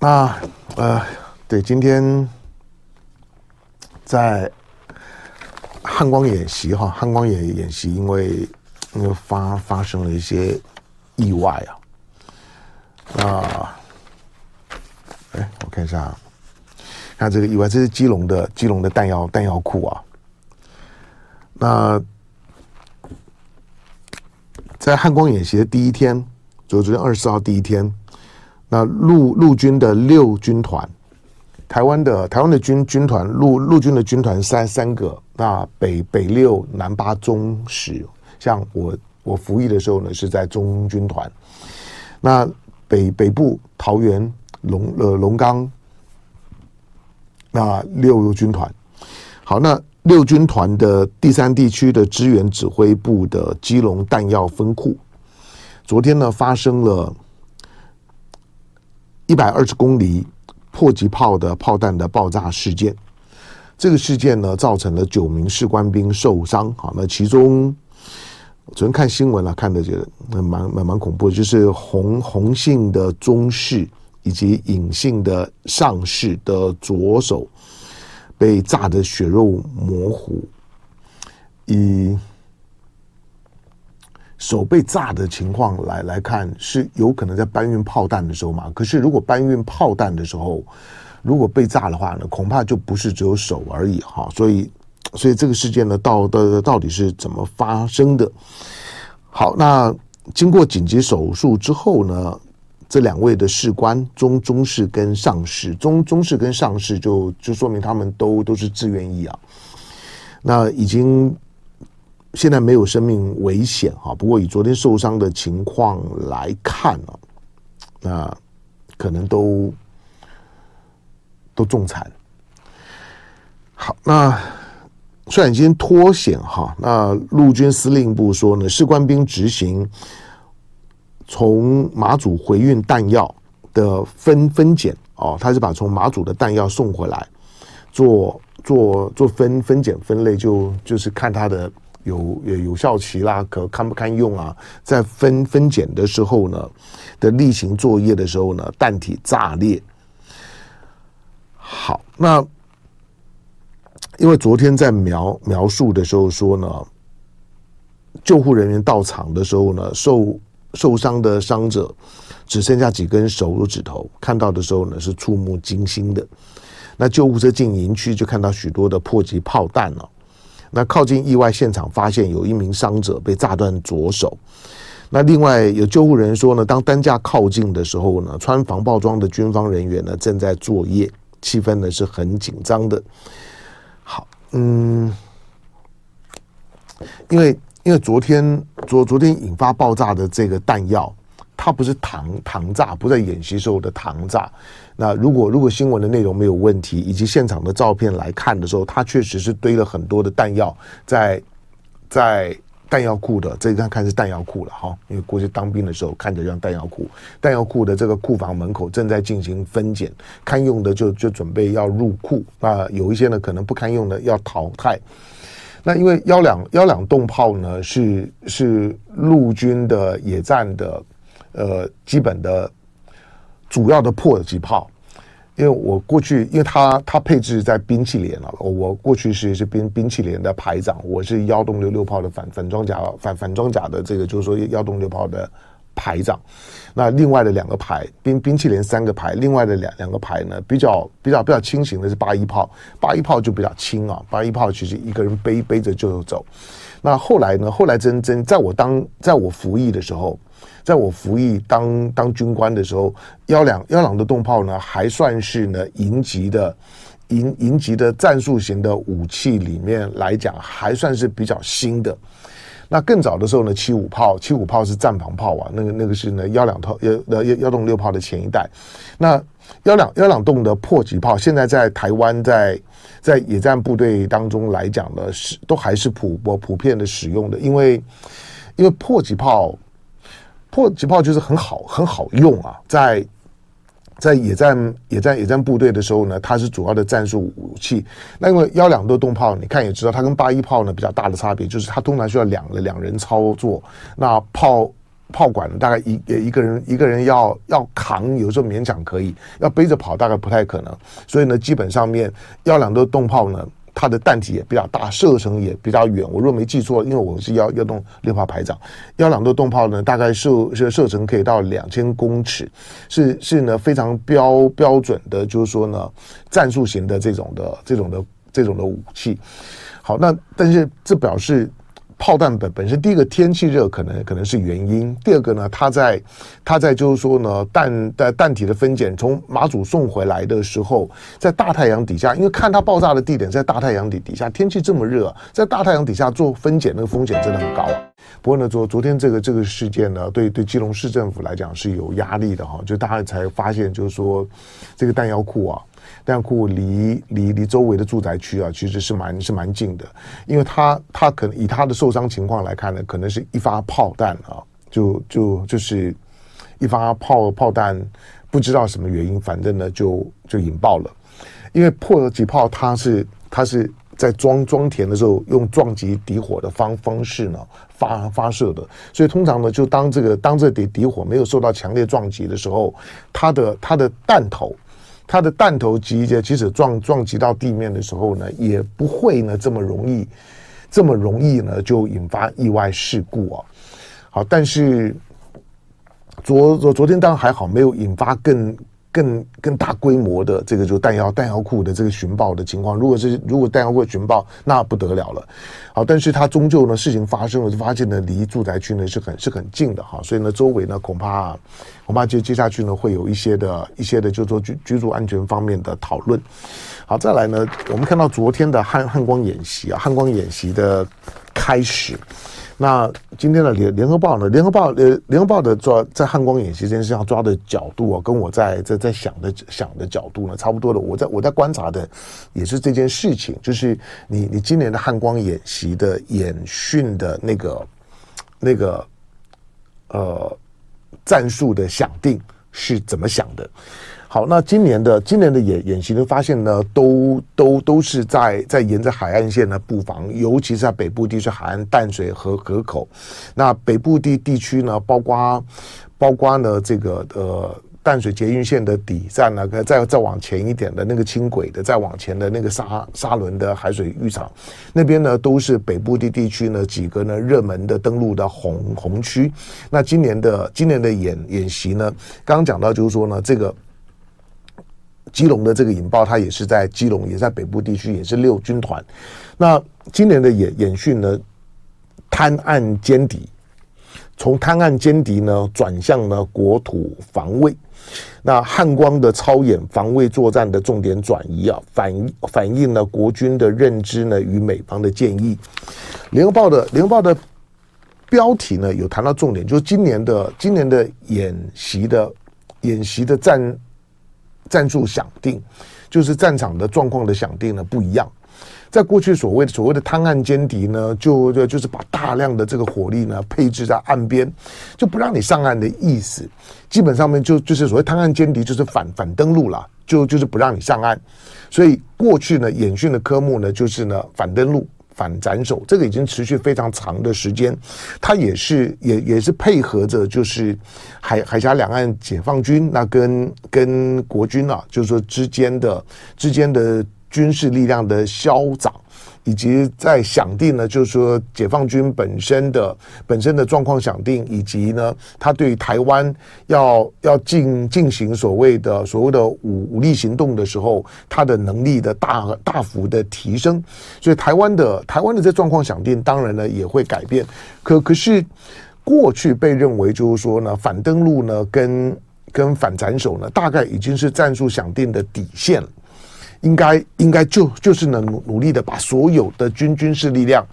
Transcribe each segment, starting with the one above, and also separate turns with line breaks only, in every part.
那呃，对，今天在汉光演习哈，汉光演演习，因为因为发发生了一些意外啊。那哎，我看一下，看这个意外，这是基隆的基隆的弹药弹药库啊。那在汉光演习的第一天，就昨天二十四号第一天。那陆陆军的六军团，台湾的台湾的军军团陆陆军的军团三三个，那北北六南八中十，像我我服役的时候呢是在中军团，那北北部桃园龙呃龙岗，那六军团，好，那六军团的第三地区的支援指挥部的基隆弹药分库，昨天呢发生了。一百二十公里迫击炮的炮弹的爆炸事件，这个事件呢，造成了九名士官兵受伤。好，那其中昨天看新闻了，看的觉得蛮蛮蛮恐怖，就是红红姓的中士以及隐姓的上士的左手被炸得血肉模糊，以。手被炸的情况来来看，是有可能在搬运炮弹的时候嘛？可是如果搬运炮弹的时候，如果被炸的话呢，恐怕就不是只有手而已哈。所以，所以这个事件呢，到到到底是怎么发生的？好，那经过紧急手术之后呢，这两位的士官中中士跟上士，中中士跟上士就就说明他们都都是自愿意啊。那已经。现在没有生命危险哈，不过以昨天受伤的情况来看呢，那可能都都重残。好，那虽然已经脱险哈，那陆军司令部说呢，士官兵执行从马祖回运弹药的分分拣哦，他是把从马祖的弹药送回来，做做做分分拣分类，就就是看他的。有有效期啦，可堪不堪用啊？在分分拣的时候呢，的例行作业的时候呢，弹体炸裂。好，那因为昨天在描描述的时候说呢，救护人员到场的时候呢，受受伤的伤者只剩下几根手指头，看到的时候呢是触目惊心的。那救护车进营区就看到许多的迫击炮弹了。那靠近意外现场，发现有一名伤者被炸断左手。那另外有救护人说呢，当担架靠近的时候呢，穿防爆装的军方人员呢正在作业，气氛呢是很紧张的。好，嗯，因为因为昨天昨昨天引发爆炸的这个弹药。它不是糖糖炸，不在演习时候的糖炸。那如果如果新闻的内容没有问题，以及现场的照片来看的时候，它确实是堆了很多的弹药在在弹药库的。这一看看是弹药库了哈，因为过去当兵的时候看着像弹药库。弹药库的这个库房门口正在进行分拣，堪用的就就准备要入库，那有一些呢可能不堪用的要淘汰。那因为幺两幺两洞炮呢是是陆军的野战的。呃，基本的主要的迫击炮，因为我过去，因为它它配置在兵器连了，我过去是是兵兵器连的排长，我是幺洞六六炮的反反装甲反反装甲的这个，就是说幺洞六炮的排长。那另外的两个排兵兵器连三个排，另外的两两个排呢，比较比较比较轻型的是八一炮，八一炮就比较轻啊，八一炮其实一个人背背着就走。那后来呢，后来真真在我当在我服役的时候。在我服役当当军官的时候，幺两幺两的动炮呢，还算是呢营级的营营级的战术型的武器里面来讲，还算是比较新的。那更早的时候呢，七五炮，七五炮是战防炮啊，那个那个是呢幺两套幺幺幺洞六炮的前一代。那幺两幺两洞的迫击炮，现在在台湾在在野战部队当中来讲呢，是都还是普普普遍的使用的，因为因为迫击炮。迫击炮就是很好很好用啊，在在野战野战野战部队的时候呢，它是主要的战术武器。那因为幺两多动炮，你看也知道，它跟八一炮呢比较大的差别，就是它通常需要两个两人操作。那炮炮管大概一一个人一个人要要扛，有时候勉强可以，要背着跑大概不太可能。所以呢，基本上面幺两多动炮呢，它的弹体也比较大，射程也比较远。我若没记错，因为我是幺幺洞六炮排长，幺两的动炮呢，大概射射射程可以到两千公尺，是是呢非常标标准的，就是说呢战术型的这种的这种的这种的武器。好，那但是这表示。炮弹本本身，第一个天气热可能可能是原因，第二个呢，它在它在就是说呢，弹的弹体的分拣从马祖送回来的时候，在大太阳底下，因为看它爆炸的地点在大太阳底底下，天气这么热，在大太阳底下做分拣那个风险真的很高啊。不过呢，昨昨天这个这个事件呢，对对基隆市政府来讲是有压力的哈，就大家才发现就是说这个弹药库啊。弹库离离离周围的住宅区啊，其实是蛮是蛮近的，因为他他可能以他的受伤情况来看呢，可能是一发炮弹啊，就就就是一发炮炮弹，不知道什么原因，反正呢就就引爆了。因为迫击炮它是它是在装装填的时候用撞击底火的方方式呢发发射的，所以通常呢就当这个当这底底火没有受到强烈撞击的时候，它的它的弹头。它的弹头集结，即使撞撞击到地面的时候呢，也不会呢这么容易，这么容易呢就引发意外事故啊。好，但是昨昨昨天当然还好，没有引发更。更更大规模的这个就弹药弹药库的这个寻爆的情况，如果是如果弹药库寻爆，那不得了了。好，但是它终究呢事情发生了，就发现呢离住宅区呢是很是很近的哈，所以呢周围呢恐怕恐怕接接下去呢会有一些的一些的就是说居居住安全方面的讨论。好，再来呢，我们看到昨天的汉汉光演习啊，汉光演习的开始。那今天的联联合报呢？联合报呃，联合报的抓在汉光演习这件事上抓的角度啊，跟我在在在想的想的角度呢，差不多的。我在我在观察的也是这件事情，就是你你今年的汉光演习的演训的那个那个呃战术的想定是怎么想的？好，那今年的今年的演演习呢，发现呢，都都都是在在沿着海岸线的布防，尤其是在北部地区海岸淡水河河口。那北部地地区呢，包括包括呢这个呃淡水捷运线的底站呢，再再往前一点的那个轻轨的，再往前的那个沙沙轮的海水浴场，那边呢都是北部地地区呢几个呢热门的登陆的红红区。那今年的今年的演演习呢，刚讲到就是说呢这个。基隆的这个引爆，它也是在基隆，也在北部地区，也是六军团。那今年的演演训呢，贪案歼敌，从贪案歼敌呢转向呢国土防卫。那汉光的操演防卫作战的重点转移啊，反反映了国军的认知呢与美方的建议。联合报的联合报的标题呢有谈到重点，就是今年的今年的演习的演习的战。战术想定，就是战场的状况的想定呢不一样。在过去所谓的所谓的滩岸歼敌呢，就就就是把大量的这个火力呢配置在岸边，就不让你上岸的意思。基本上面就就是所谓滩岸歼敌，就是反反登陆了，就就是不让你上岸。所以过去呢演训的科目呢就是呢反登陆。反斩首，这个已经持续非常长的时间，它也是也也是配合着就是海海峡两岸解放军那跟跟国军啊，就是说之间的之间的军事力量的消长。以及在想定呢，就是说解放军本身的本身的状况想定，以及呢，他对台湾要要进进行所谓的所谓的武武力行动的时候，他的能力的大大幅的提升，所以台湾的台湾的这状况想定，当然呢也会改变。可可是过去被认为就是说呢，反登陆呢跟跟反斩首呢，大概已经是战术想定的底线了。应该应该就就是能努力的把所有的军军事力量，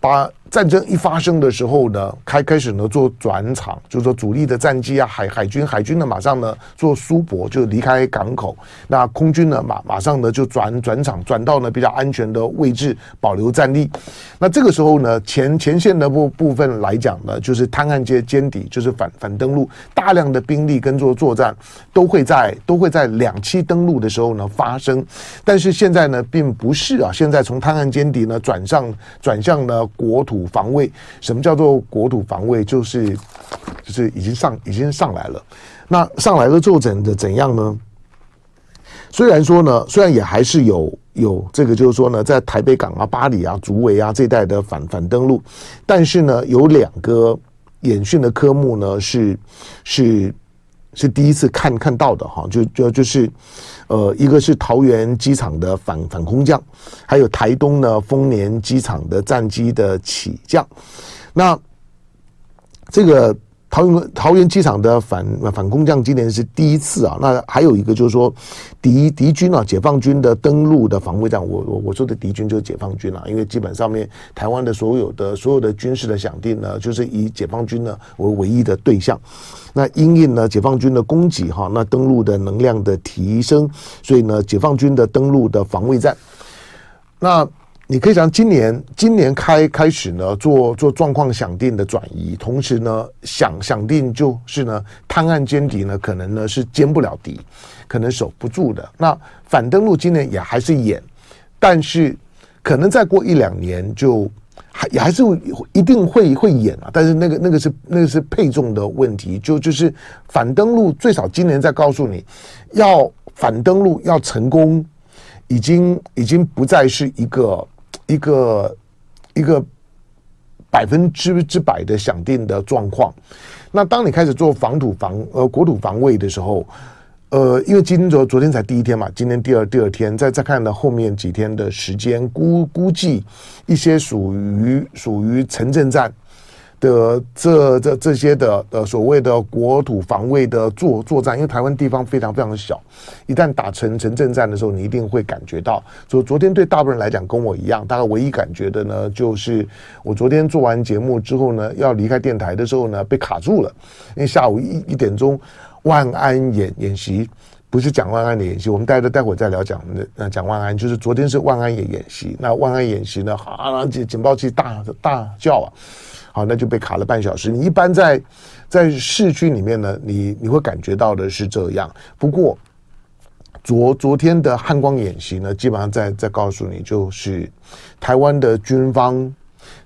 把。战争一发生的时候呢，开开始呢做转场，就是说主力的战机啊，海海军海军呢马上呢做苏泊，就离开港口。那空军呢马马上呢就转转场，转到呢比较安全的位置，保留战力。那这个时候呢前前线的部部分来讲呢，就是滩岸接歼敌，就是反反登陆，大量的兵力跟做作战都会在都会在两栖登陆的时候呢发生。但是现在呢并不是啊，现在从滩岸歼敌呢转上转向了国土。防卫，什么叫做国土防卫？就是就是已经上已经上来了。那上来了之后怎的怎样呢？虽然说呢，虽然也还是有有这个，就是说呢，在台北港啊、巴黎啊、竹围啊这一带的反反登陆，但是呢，有两个演训的科目呢是是是第一次看看到的哈，就就就是呃，一个是桃园机场的反反空降，还有台东呢丰年机场的战机的起降，那这个。桃园桃园机场的反反空降今年是第一次啊，那还有一个就是说敌敌军啊，解放军的登陆的防卫战，我我我说的敌军就是解放军啊，因为基本上面台湾的所有的所有的军事的想定呢，就是以解放军呢为唯一的对象。那因应呢解放军的攻击哈，那登陆的能量的提升，所以呢解放军的登陆的防卫战，那。你可以讲，今年今年开开始呢，做做状况想定的转移，同时呢，想想定就是呢，探案歼敌呢，可能呢是歼不了敌，可能守不住的。那反登陆今年也还是演，但是可能再过一两年就还也还是一定会会演啊。但是那个那个是那个是配重的问题，就就是反登陆最少今年再告诉你要反登陆要成功，已经已经不再是一个。一个一个百分之之百的想定的状况，那当你开始做防土防呃国土防卫的时候，呃，因为今昨昨天才第一天嘛，今天第二第二天，再再看到后面几天的时间，估估计一些属于属于城镇战。的这这这些的呃所谓的国土防卫的作作战，因为台湾地方非常非常小，一旦打成城镇战的时候，你一定会感觉到。昨昨天对大部分人来讲，跟我一样，大概唯一感觉的呢，就是我昨天做完节目之后呢，要离开电台的时候呢，被卡住了。因为下午一一点钟，万安演演习，不是讲万安的演习，我们待着待会再聊讲那讲万安，就是昨天是万安演演习。那万安演习呢，啊，警警报器大大叫啊。好，那就被卡了半小时。你一般在在市区里面呢，你你会感觉到的是这样。不过昨昨天的汉光演习呢，基本上在在告诉你，就是台湾的军方，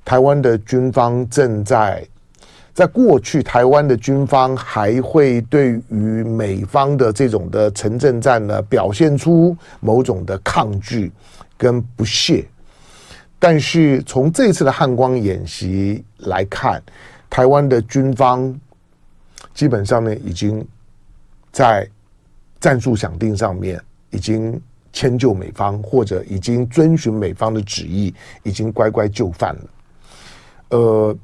台湾的军方正在在过去，台湾的军方还会对于美方的这种的城镇战呢，表现出某种的抗拒跟不屑。但是从这次的汉光演习来看，台湾的军方基本上面已经在战术想定上面已经迁就美方，或者已经遵循美方的旨意，已经乖乖就范了。呃，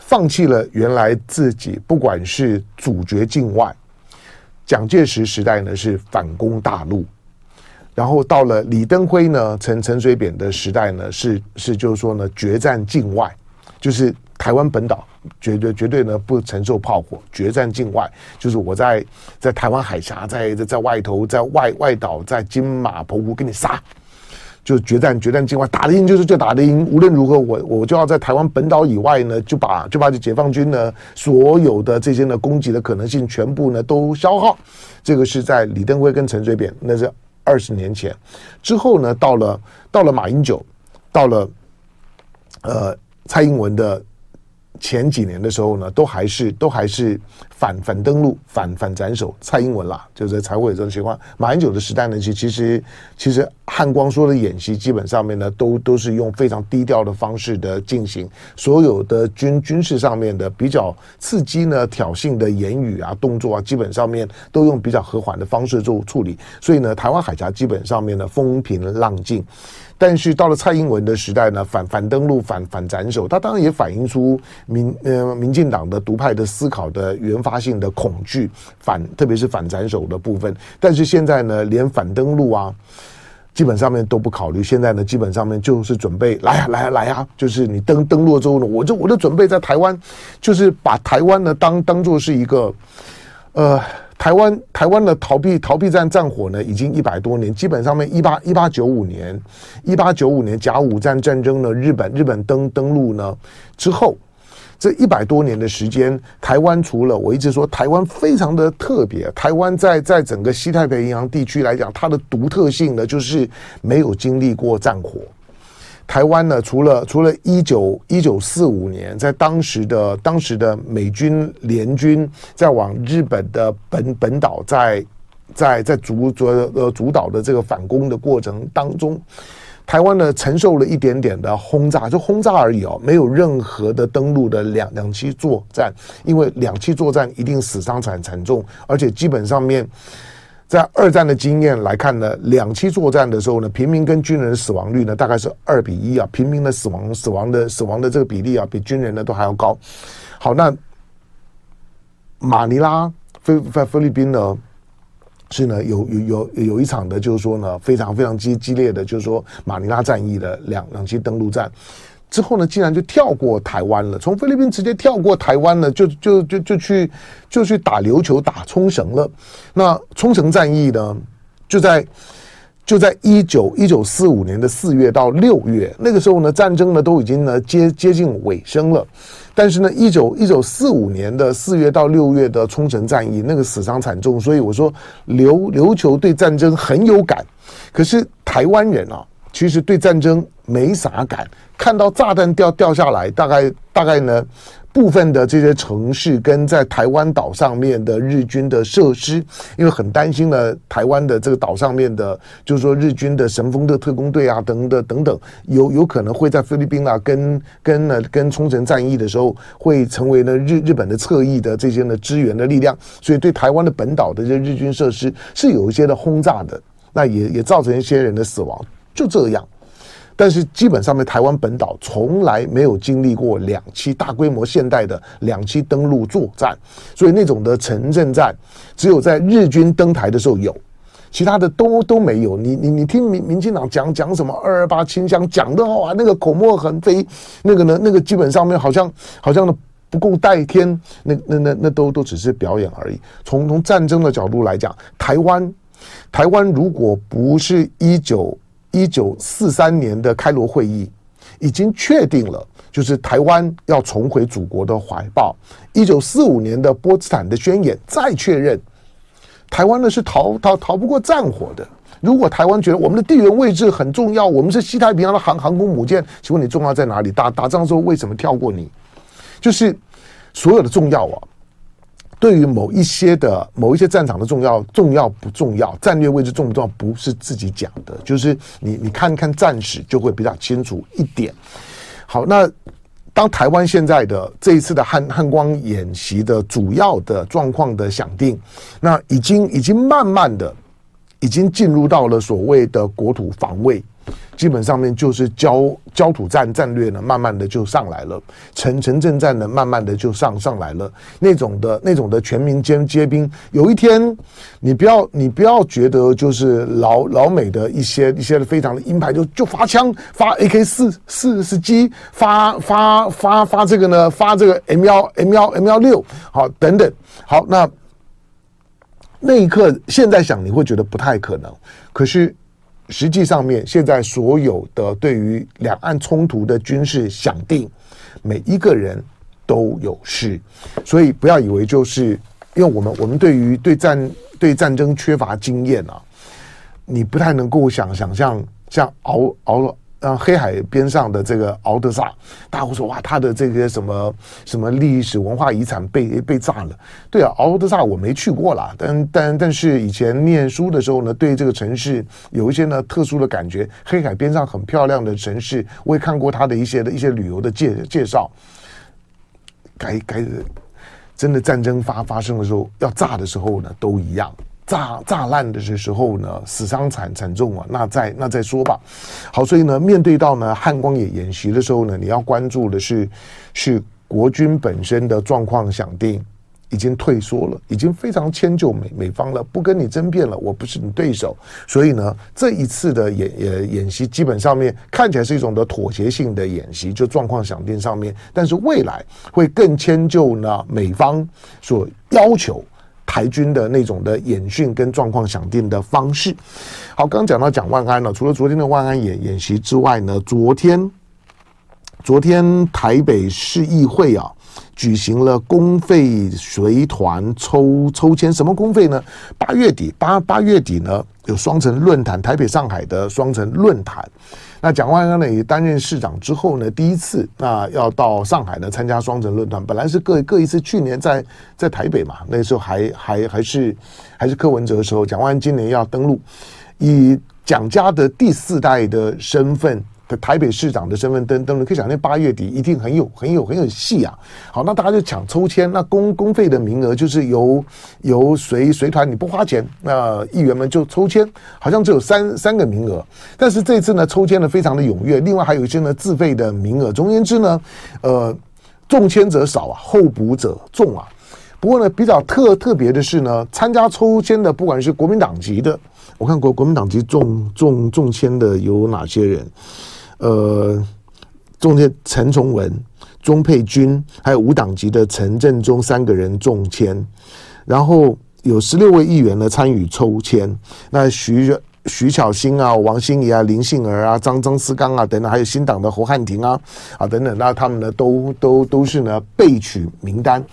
放弃了原来自己不管是主角境外，蒋介石时代呢是反攻大陆。然后到了李登辉呢，陈陈水扁的时代呢，是是就是说呢，决战境外，就是台湾本岛绝对绝对呢不承受炮火，决战境外，就是我在在台湾海峡，在在外头，在外外岛，在金马澎湖给你杀，就决战决战计划，打得赢就是就打得赢，无论如何我我就要在台湾本岛以外呢，就把就把解放军呢所有的这些呢攻击的可能性全部呢都消耗，这个是在李登辉跟陈水扁那是。二十年前之后呢，到了到了马英九，到了呃蔡英文的。前几年的时候呢，都还是都还是反反登陆、反反斩首，蔡英文啦，就是才会有这种情况。马英九的时代呢，其其实其实汉光说的演习，基本上面呢，都都是用非常低调的方式的进行，所有的军军事上面的比较刺激呢、挑衅的言语啊、动作啊，基本上面都用比较和缓的方式做处理。所以呢，台湾海峡基本上面呢，风平浪静。但是到了蔡英文的时代呢，反反登陆、反反斩首，他当然也反映出民呃民进党的独派的思考的原发性的恐惧，反特别是反斩首的部分。但是现在呢，连反登陆啊，基本上面都不考虑。现在呢，基本上面就是准备来啊来啊来啊，就是你登登陆之后呢，我就我就准备在台湾，就是把台湾呢当当做是一个呃。台湾台湾的逃避逃避战战火呢，已经一百多年。基本上面一八一八九五年，一八九五年甲午战战争呢，日本日本登登陆呢之后，这一百多年的时间，台湾除了我一直说台湾非常的特别，台湾在在整个西太平洋地区来讲，它的独特性呢，就是没有经历过战火。台湾呢，除了除了一九一九四五年，在当时的当时的美军联军在往日本的本本岛在在在主主呃主导的这个反攻的过程当中。台湾呢，承受了一点点的轰炸，就轰炸而已哦，没有任何的登陆的两两栖作战，因为两栖作战一定死伤惨惨重，而且基本上面，在二战的经验来看呢，两栖作战的时候呢，平民跟军人死亡率呢大概是二比一啊，平民的死亡死亡的死亡的这个比例啊，比军人呢都还要高。好，那马尼拉菲菲菲律宾呢？是呢，有有有有一场的，就是说呢，非常非常激激烈的，就是说马尼拉战役的两两栖登陆战之后呢，竟然就跳过台湾了，从菲律宾直接跳过台湾了，就就就就去就去打琉球、打冲绳了。那冲绳战役呢，就在就在一九一九四五年的四月到六月，那个时候呢，战争呢都已经呢接接近尾声了。但是呢，一九一九四五年的四月到六月的冲绳战役，那个死伤惨重，所以我说琉琉球对战争很有感，可是台湾人啊，其实对战争没啥感，看到炸弹掉掉下来，大概大概呢。部分的这些城市跟在台湾岛上面的日军的设施，因为很担心呢，台湾的这个岛上面的，就是说日军的神风的特工队啊，等等等等，有有可能会在菲律宾啊，跟跟呢跟冲绳战役的时候，会成为呢日日本的侧翼的这些呢支援的力量，所以对台湾的本岛的这些日军设施是有一些的轰炸的，那也也造成一些人的死亡，就这样。但是基本上面，台湾本岛从来没有经历过两栖大规模现代的两栖登陆作战，所以那种的城镇战，只有在日军登台的时候有，其他的都都没有。你你你听民民进党讲讲什么二二八清乡，讲的话那个口沫横飞，那个呢那个基本上面好像好像呢不共戴天，那那那那都都只是表演而已。从从战争的角度来讲，台湾台湾如果不是一九。一九四三年的开罗会议已经确定了，就是台湾要重回祖国的怀抱。一九四五年的波茨坦的宣言再确认，台湾呢是逃逃逃不过战火的。如果台湾觉得我们的地缘位置很重要，我们是西太平洋的航航空母舰，请问你重要在哪里？打打仗的时候为什么跳过你？就是所有的重要啊。对于某一些的某一些战场的重要重要不重要，战略位置重不重要，不是自己讲的，就是你你看看战史就会比较清楚一点。好，那当台湾现在的这一次的汉汉光演习的主要的状况的想定，那已经已经慢慢的已经进入到了所谓的国土防卫。基本上面就是焦焦土战战略呢，慢慢的就上来了；城城镇战呢，慢慢的就上上来了。那种的那种的全民皆皆兵，有一天你不要你不要觉得就是老老美的一些一些非常的鹰派，就就发枪发 AK 四四十机，发发发发这个呢，发这个 M 幺 M 幺 M 幺六，好等等，好那那一刻现在想你会觉得不太可能，可是。实际上面，现在所有的对于两岸冲突的军事想定，每一个人都有事，所以不要以为就是因为我们我们对于对战对战争缺乏经验啊，你不太能够想想象像熬熬了。让黑海边上的这个敖德萨，大家会说哇，他的这个什么什么历史文化遗产被被炸了。对啊，敖德萨我没去过啦，但但但是以前念书的时候呢，对这个城市有一些呢特殊的感觉。黑海边上很漂亮的城市，我也看过他的一些的一些旅游的介介绍。该该真的战争发发生的时候，要炸的时候呢，都一样。炸炸烂的时候呢，死伤惨惨重啊！那再那再说吧。好，所以呢，面对到呢汉光演演习的时候呢，你要关注的是是国军本身的状况想定已经退缩了，已经非常迁就美美方了，不跟你争辩了，我不是你对手。所以呢，这一次的演呃演习基本上面看起来是一种的妥协性的演习，就状况想定上面，但是未来会更迁就呢美方所要求。台军的那种的演训跟状况想定的方式，好，刚讲到蒋万安了。除了昨天的万安演演习之外呢，昨天昨天台北市议会啊举行了公费随团抽抽签，什么公费呢？八月底八八月底呢有双城论坛，台北上海的双城论坛。那蒋万安呢也担任市长之后呢，第一次那要到上海呢参加双城论坛。本来是各各一次，去年在在台北嘛，那时候还还还是还是柯文哲的时候，蒋万安今年要登陆，以蒋家的第四代的身份。台北市长的身份登登，可以想那八月底一定很有很有很有戏啊！好，那大家就抢抽签，那公公费的名额就是由由随随团，你不花钱，那议员们就抽签，好像只有三三个名额。但是这次呢，抽签呢非常的踊跃，另外还有一些呢自费的名额。总而言之呢，呃，中签者少啊，候补者众啊。不过呢，比较特特别的是呢，参加抽签的，不管是国民党籍的，我看国国民党籍中中中签的有哪些人？呃，中签陈崇文、钟佩君，还有无党籍的陈振中三个人中签，然后有十六位议员呢参与抽签。那徐徐巧芯啊、王心怡啊、林杏儿啊、张张思刚啊等等，还有新党的侯汉廷啊啊等等，那他们呢都都都是呢备取名单。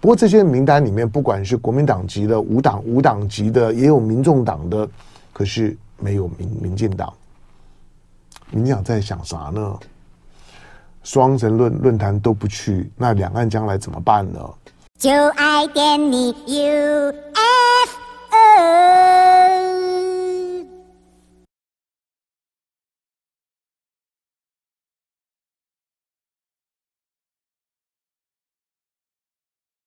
不过这些名单里面，不管是国民党籍的、无党无党籍的，也有民众党的，可是没有民民进党。你想在想啥呢？双城论论坛都不去，那两岸将来怎么办呢？就爱点你 UFO。